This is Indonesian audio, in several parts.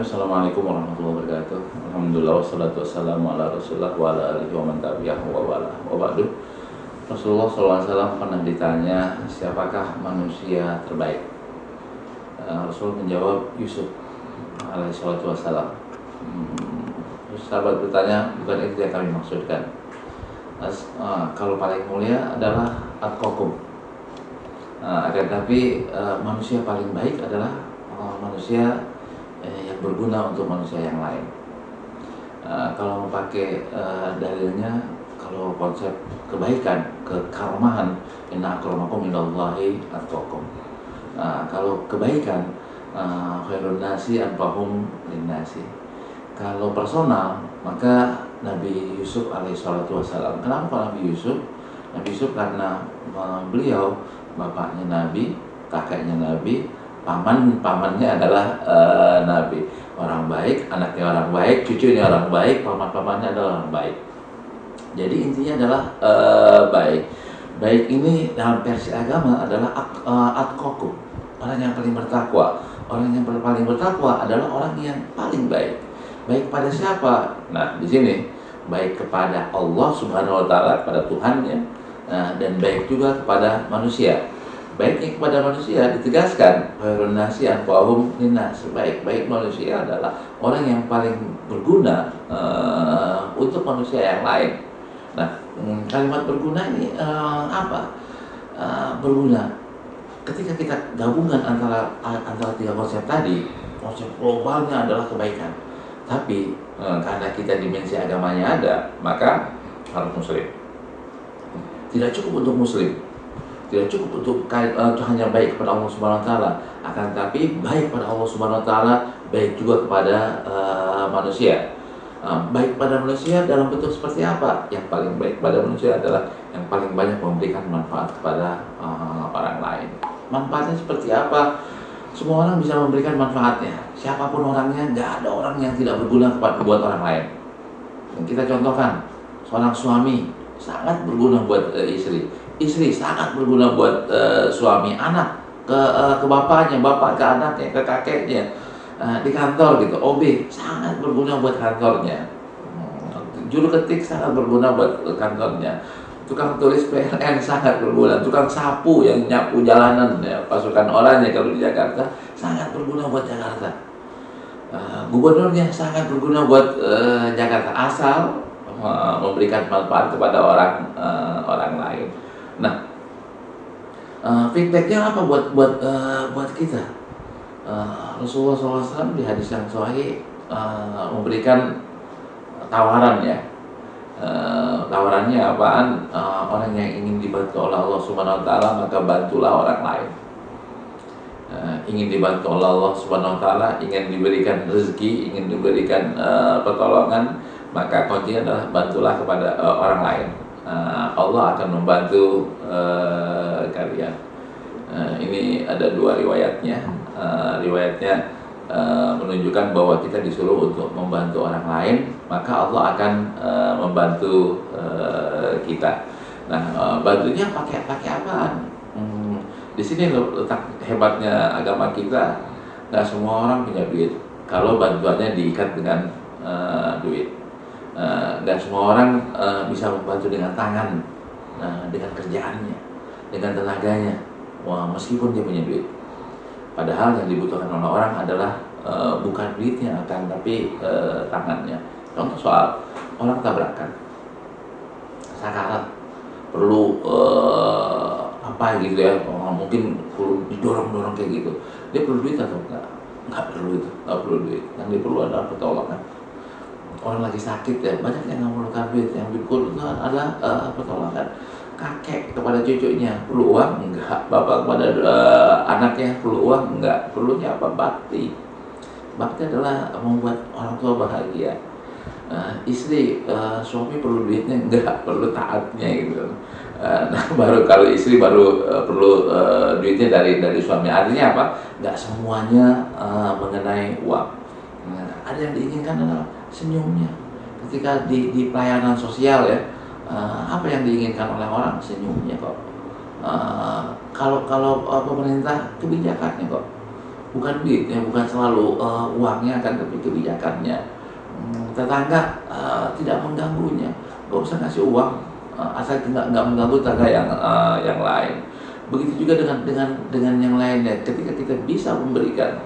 Assalamualaikum warahmatullahi wabarakatuh. Alhamdulillah wassalatu wassalamu ala Rasulullah wa ala alihi wa man tabi'ahu wa wala. Wa ba'du. Rasulullah SAW pernah ditanya siapakah manusia terbaik. Uh, Rasul menjawab Yusuf alaihi salatu wassalam. Hmm, terus sahabat bertanya bukan itu yang kami maksudkan. Uh, kalau paling mulia adalah atqakum. Uh, akan tapi uh, manusia paling baik adalah uh, manusia eh, yang berguna untuk manusia yang lain. Uh, kalau pakai uh, dalilnya, kalau konsep kebaikan, kekaromahan, inna akramakum indallahi atqakum. Uh, kalau kebaikan, uh, khairun nasi anfahum linnasi. Kalau personal, maka Nabi Yusuf alaihissalatu wassalam. Kenapa Nabi Yusuf? Nabi Yusuf karena beliau bapaknya Nabi, kakeknya Nabi, paman pamannya adalah uh, nabi. Orang baik anaknya orang baik cucunya orang baik paman pamannya adalah orang baik. Jadi intinya adalah uh, baik. Baik ini dalam versi agama adalah uh, atkoku orang yang paling bertakwa. Orang yang paling bertakwa adalah orang yang paling baik. Baik pada siapa? Nah di sini. Baik kepada Allah Subhanahu Wa Taala pada Tuhannya nah, dan baik juga kepada manusia baiknya kepada manusia ditegaskan. Nasi anfa'uhum linnas baik-baik manusia adalah orang yang paling berguna uh, untuk manusia yang lain. Nah mm, kalimat berguna ini uh, apa? Uh, berguna. Ketika kita gabungan antara antara tiga konsep tadi konsep globalnya adalah kebaikan. Tapi uh, karena kita dimensi agamanya ada maka harus muslim. Tidak cukup untuk muslim tidak cukup untuk uh, hanya baik kepada Allah Subhanahu wa taala, akan tapi baik pada Allah Subhanahu wa taala, baik juga kepada uh, manusia. Uh, baik pada manusia dalam bentuk seperti apa? Yang paling baik pada manusia adalah yang paling banyak memberikan manfaat kepada uh, orang lain. Manfaatnya seperti apa? Semua orang bisa memberikan manfaatnya. Siapa pun orangnya, nggak ada orang yang tidak berguna kepada buat orang lain. Dan kita contohkan, seorang suami sangat berguna buat istri istri sangat berguna buat uh, suami anak ke uh, ke bapaknya bapak ke anaknya ke kakeknya uh, di kantor gitu. OB sangat berguna buat kantornya. Hmm, juru ketik sangat berguna buat kantornya. Tukang tulis PLN sangat berguna. Tukang sapu yang nyapu jalanan ya, pasukan orangnya kalau di Jakarta sangat berguna buat Jakarta. Uh, gubernurnya sangat berguna buat uh, Jakarta. Asal memberikan manfaat kepada orang uh, orang lain Nah, uh, feedbacknya apa buat buat uh, buat kita? Uh, Rasulullah SAW di hadis yang sahih uh, memberikan tawaran ya. Uh, tawarannya apaan? Uh, orang yang ingin dibantu oleh Allah Subhanahu Wa Taala maka bantulah orang lain. Uh, ingin dibantu oleh Allah Subhanahu Wa Taala, ingin diberikan rezeki, ingin diberikan uh, pertolongan, maka kuncinya adalah bantulah kepada uh, orang lain uh, Allah akan membantu uh, kalian. Uh, ini ada dua riwayatnya. Uh, riwayatnya uh, menunjukkan bahwa kita disuruh untuk membantu orang lain, maka Allah akan uh, membantu uh, kita. Nah, uh, bantunya pakai pakai apaan? Hmm, di sini letak hebatnya agama kita. Nggak semua orang punya duit. Kalau bantuannya diikat dengan uh, duit Eh, dan semua orang uh, bisa membantu dengan tangan, uh, dengan kerjaannya, dengan tenaganya, Wah, meskipun dia punya duit. Padahal yang dibutuhkan oleh orang adalah uh, bukan duitnya, akan tapi uh, tangannya. Contoh soal orang tabrakan, sakarat, perlu uh, apa gitu ya, oh, mungkin perlu didorong-dorong kayak gitu. Dia perlu duit atau enggak? Enggak perlu itu, enggak perlu duit. Yang diperlu adalah pertolongan orang lagi sakit ya banyak yang memerlukan duit yang dikul itu adalah uh, pertolongan kakek kepada cucunya. Perlu uang? Enggak. Bapak kepada uh, anaknya? Perlu uang? Enggak. Perlunya apa? Bakti. Bakti adalah membuat orang tua bahagia. Uh, istri uh, suami perlu duitnya? Enggak. Perlu taatnya gitu. Uh, nah baru kalau istri baru uh, perlu uh, duitnya dari dari suami. Artinya apa? Enggak semuanya uh, mengenai uang. Nah, ada yang diinginkan adalah senyumnya. Ketika di, di pelayanan sosial ya uh, apa yang diinginkan oleh orang? Senyumnya kok. Uh, kalau kalau uh, pemerintah kebijakannya kok. Bukan duitnya bukan selalu uh, uangnya kan tapi kebijakannya. Hmm, tetangga uh, tidak mengganggunya. Nggak usah ngasih uang uh, asal nggak nggak mengganggu tetangga yang uh, yang lain. Begitu juga dengan dengan dengan yang lainnya. Ketika kita bisa memberikan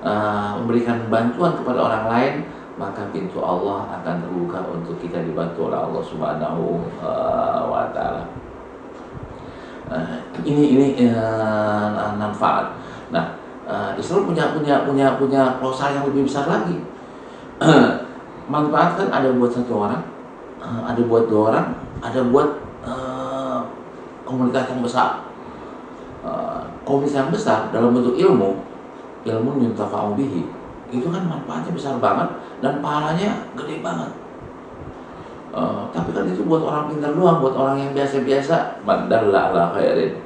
uh, memberikan bantuan kepada orang lain maka pintu Allah akan terbuka untuk kita dibantu oleh Allah Subhanahu uh, wa taala. Uh, ini ini uh, manfaat. Nah, uh, Islam punya punya punya punya prosa yang lebih besar lagi. manfaat kan ada buat satu orang, ada buat dua orang, ada buat uh, komunitas yang besar. Uh, komunitas yang besar dalam bentuk ilmu, ilmu yuntafa'u bihi itu kan manfaatnya besar banget dan pahalanya gede banget. Uh, tapi kan itu buat orang pintar doang buat orang yang biasa-biasa. Mandalla ala khairin.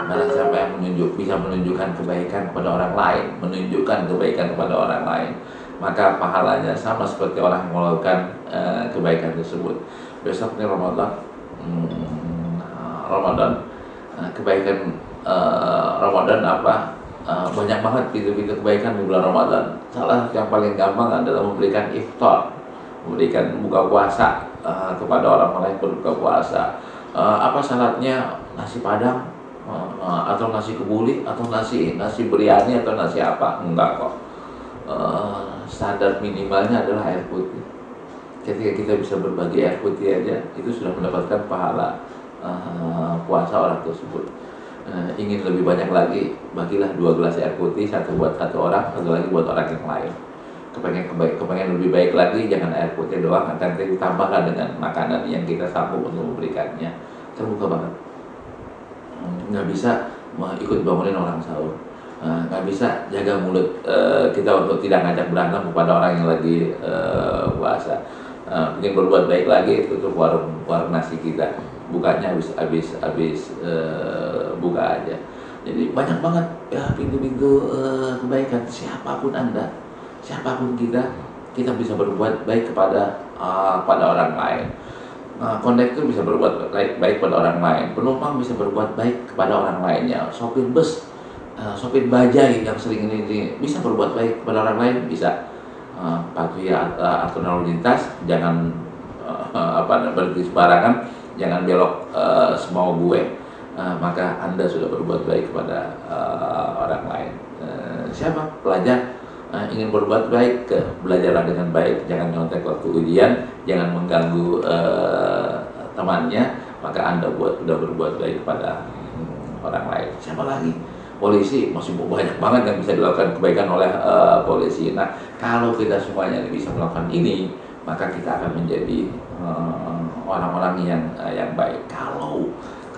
Mana siapa yang menunjuk bisa menunjukkan kebaikan kepada orang lain menunjukkan kebaikan kepada orang lain maka pahalanya sama seperti orang yang melakukan uh, kebaikan tersebut. Besok ini Ramadan hmm, Ramadan uh, kebaikan uh, Ramadan apa banyak banget pintu-pintu kebaikan di bulan Ramadan. Salah yang paling gampang adalah memberikan iftar, memberikan buka puasa uh, kepada orang lain berbuka puasa. Uh, apa syaratnya nasi padang uh, uh, atau nasi kebuli atau nasi nasi biryani atau nasi apa? Enggak kok. Uh, standar minimalnya adalah air putih. Ketika kita bisa berbagi air putih aja, itu sudah mendapatkan pahala uh, puasa orang tersebut uh, ingin lebih banyak lagi bagilah dua gelas air putih satu buat satu orang satu lagi buat orang yang lain. Kepengen kebaik, kepengen lebih baik lagi jangan air putih doang nanti ditambahkan dengan makanan yang kita sanggup untuk memberikannya. Terbuka banget. Nggak bisa ikut bangunin orang sahur. Eh, nggak bisa jaga mulut uh, kita untuk tidak ngajak berantem kepada orang yang lagi puasa. Ingin berbuat baik lagi tutup warung warung nasi kita. Bukanya habis habis habis buka aja. Jadi banyak banget ya pintu-pintu uh, kebaikan. Siapa pun anda siapa pun kita kita bisa berbuat baik kepada uh, pada orang lain. Uh, kondektur bisa berbuat baik baik pada orang lain. Penumpang bisa berbuat baik kepada orang lainnya. Sopir bus uh, sopir bajai yang sering ini, ini bisa berbuat baik kepada orang lain bisa. Uh, patuhi aturan lalu lintas jangan uh, apa berhenti sembarangan. Jangan belok uh, semau gue uh, maka anda sudah berbuat baik kepada uh, orang lain. Uh, siapa? Pelajar. Uh, ingin berbuat baik ke belajarlah dengan baik. Jangan nyontek waktu ujian. Jangan mengganggu uh, temannya. Maka anda buat sudah berbuat baik kepada um, orang lain. Siapa lagi? Polisi. Masih banyak banget yang bisa dilakukan kebaikan oleh uh, polisi. Nah, kalau kita semuanya bisa melakukan ini, maka kita akan menjadi uh, orang-orang yang uh, yang baik. Kalau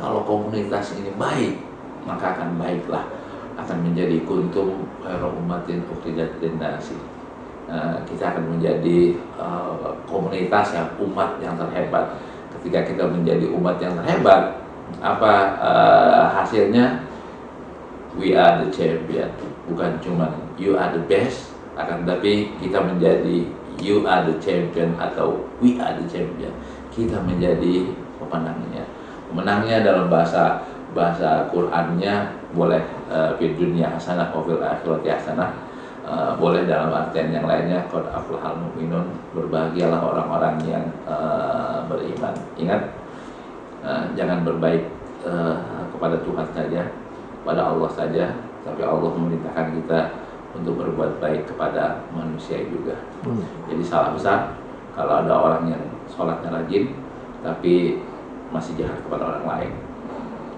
kalau komunitas ini baik, maka akan baiklah akan menjadi kuntum khairu ummatin ukhrijat nasi. Uh, kita akan menjadi uh, komunitas yang umat yang terhebat. Ketika kita menjadi umat yang terhebat, apa uh, hasilnya? We are the champion. Bukan cuma you are the best, akan tapi kita menjadi you are the champion atau we are the champion kita menjadi pemenangnya. Pemenangnya dalam bahasa bahasa Qur'annya boleh uh, dunia hasanah wa fil akhirati hasanah. Uh, boleh dalam artian yang lainnya qad aflahal mu'minun berbahagialah orang-orang yang uh, beriman. Ingat uh, jangan berbaik uh, kepada Tuhan saja, pada Allah saja, tapi Allah memerintahkan kita untuk berbuat baik kepada manusia juga. Hmm. Jadi salah besar kalau ada orang yang sholatnya rajin tapi masih jahat kepada orang lain.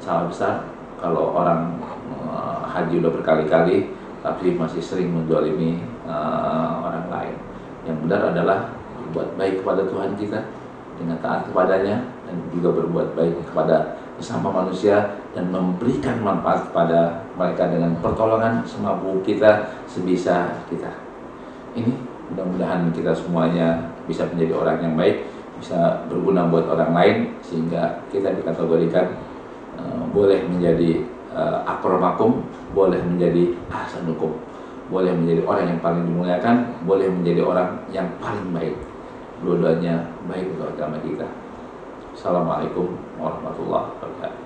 Salah besar kalau orang uh, haji udah berkali-kali tapi masih sering mendolimi uh, orang lain. Yang benar adalah berbuat baik kepada Tuhan kita dengan taat kepadanya dan juga berbuat baik kepada sesama manusia dan memberikan manfaat kepada mereka dengan pertolongan semampu kita sebisa kita. Ini mudah-mudahan kita semuanya bisa menjadi orang yang baik bisa berguna buat orang lain sehingga kita dikategorikan uh, boleh menjadi uh, akromakum boleh menjadi ahsanukum boleh menjadi orang yang paling dimuliakan boleh menjadi orang yang paling baik. Dua-duanya baik untuk agama kita. Assalamualaikum warahmatullahi wabarakatuh